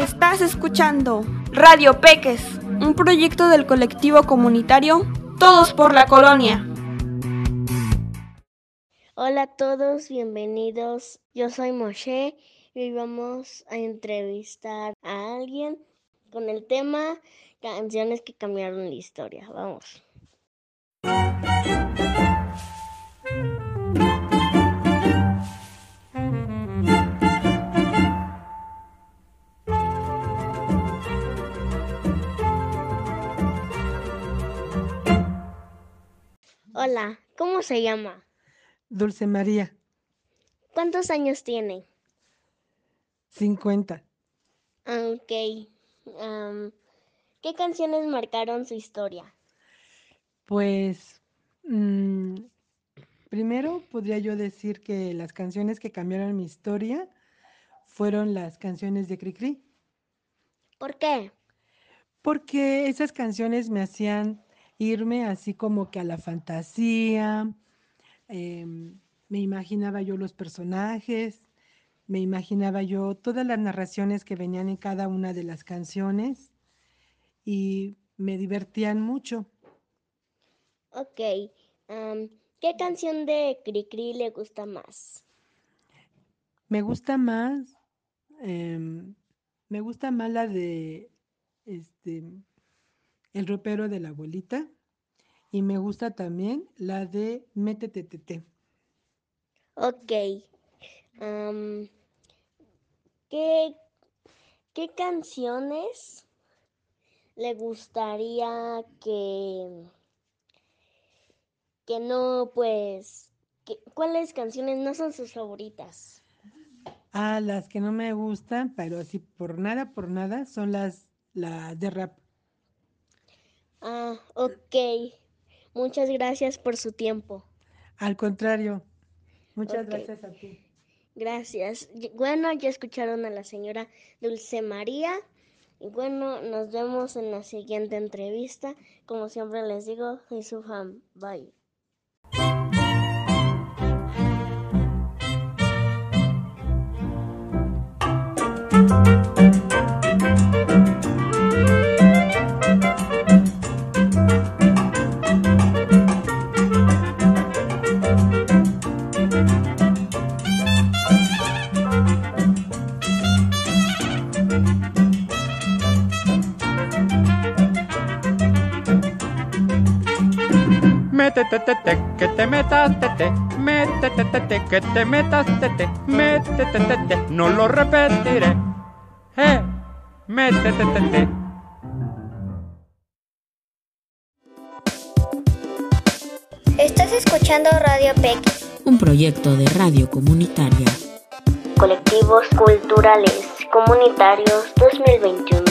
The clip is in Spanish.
Estás escuchando Radio Peques, un proyecto del colectivo comunitario Todos por la Colonia. Hola a todos, bienvenidos. Yo soy Moshe y hoy vamos a entrevistar a alguien con el tema canciones que cambiaron la historia. Vamos. Hola, ¿cómo se llama? Dulce María, ¿Cuántos años tiene? 50. Ah, Ok. ¿Qué canciones marcaron su historia? Pues mm, primero podría yo decir que las canciones que cambiaron mi historia fueron las canciones de Cricri, ¿Por qué? porque esas canciones me hacían irme así como que a la fantasía, em, me imaginaba yo los personajes, me imaginaba yo todas las narraciones que venían en cada una de las canciones y me divertían mucho. Ok. am, ¿Qué canción de Cricri le gusta más? Me gusta más, em, me gusta más la de este El ropero de la abuelita y me gusta también la de Métete Tete. Ok. am, ¿qué, qué canciones le gustaría que, que no, pues, que- cuáles canciones no son sus favoritas? Ah, las que no me gustan, pero así por nada, por nada, son las, las de rap. Ah, ok. Muchas gracias por su tiempo. Al contrario, muchas gracias a ti. Gracias. Bueno, ya escucharon a la señora Dulce María. Y bueno, nos vemos en la siguiente entrevista. Como siempre les digo, soy su fan. Bye. Métete, tete, que te metas, tete, métete, tete, que te metas, tete, métete, tete, no lo repetiré. Eh, métete, tete. Estás escuchando Radio PEC, un proyecto de radio comunitaria. Colectivos culturales comunitarios 2021.